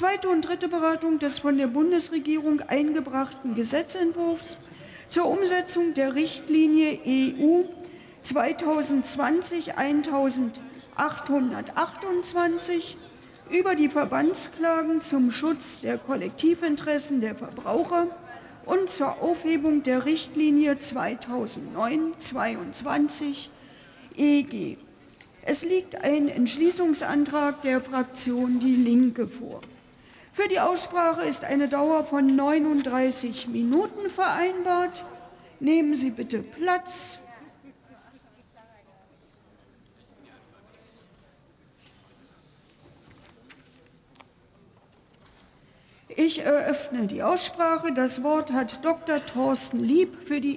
Zweite und dritte Beratung des von der Bundesregierung eingebrachten Gesetzentwurfs zur Umsetzung der Richtlinie EU 2020-1828 über die Verbandsklagen zum Schutz der Kollektivinteressen der Verbraucher und zur Aufhebung der Richtlinie 2009-22 EG. Es liegt ein Entschließungsantrag der Fraktion Die Linke vor. Für die Aussprache ist eine Dauer von 39 Minuten vereinbart. Nehmen Sie bitte Platz. Ich eröffne die Aussprache. Das Wort hat Dr. Thorsten Lieb für die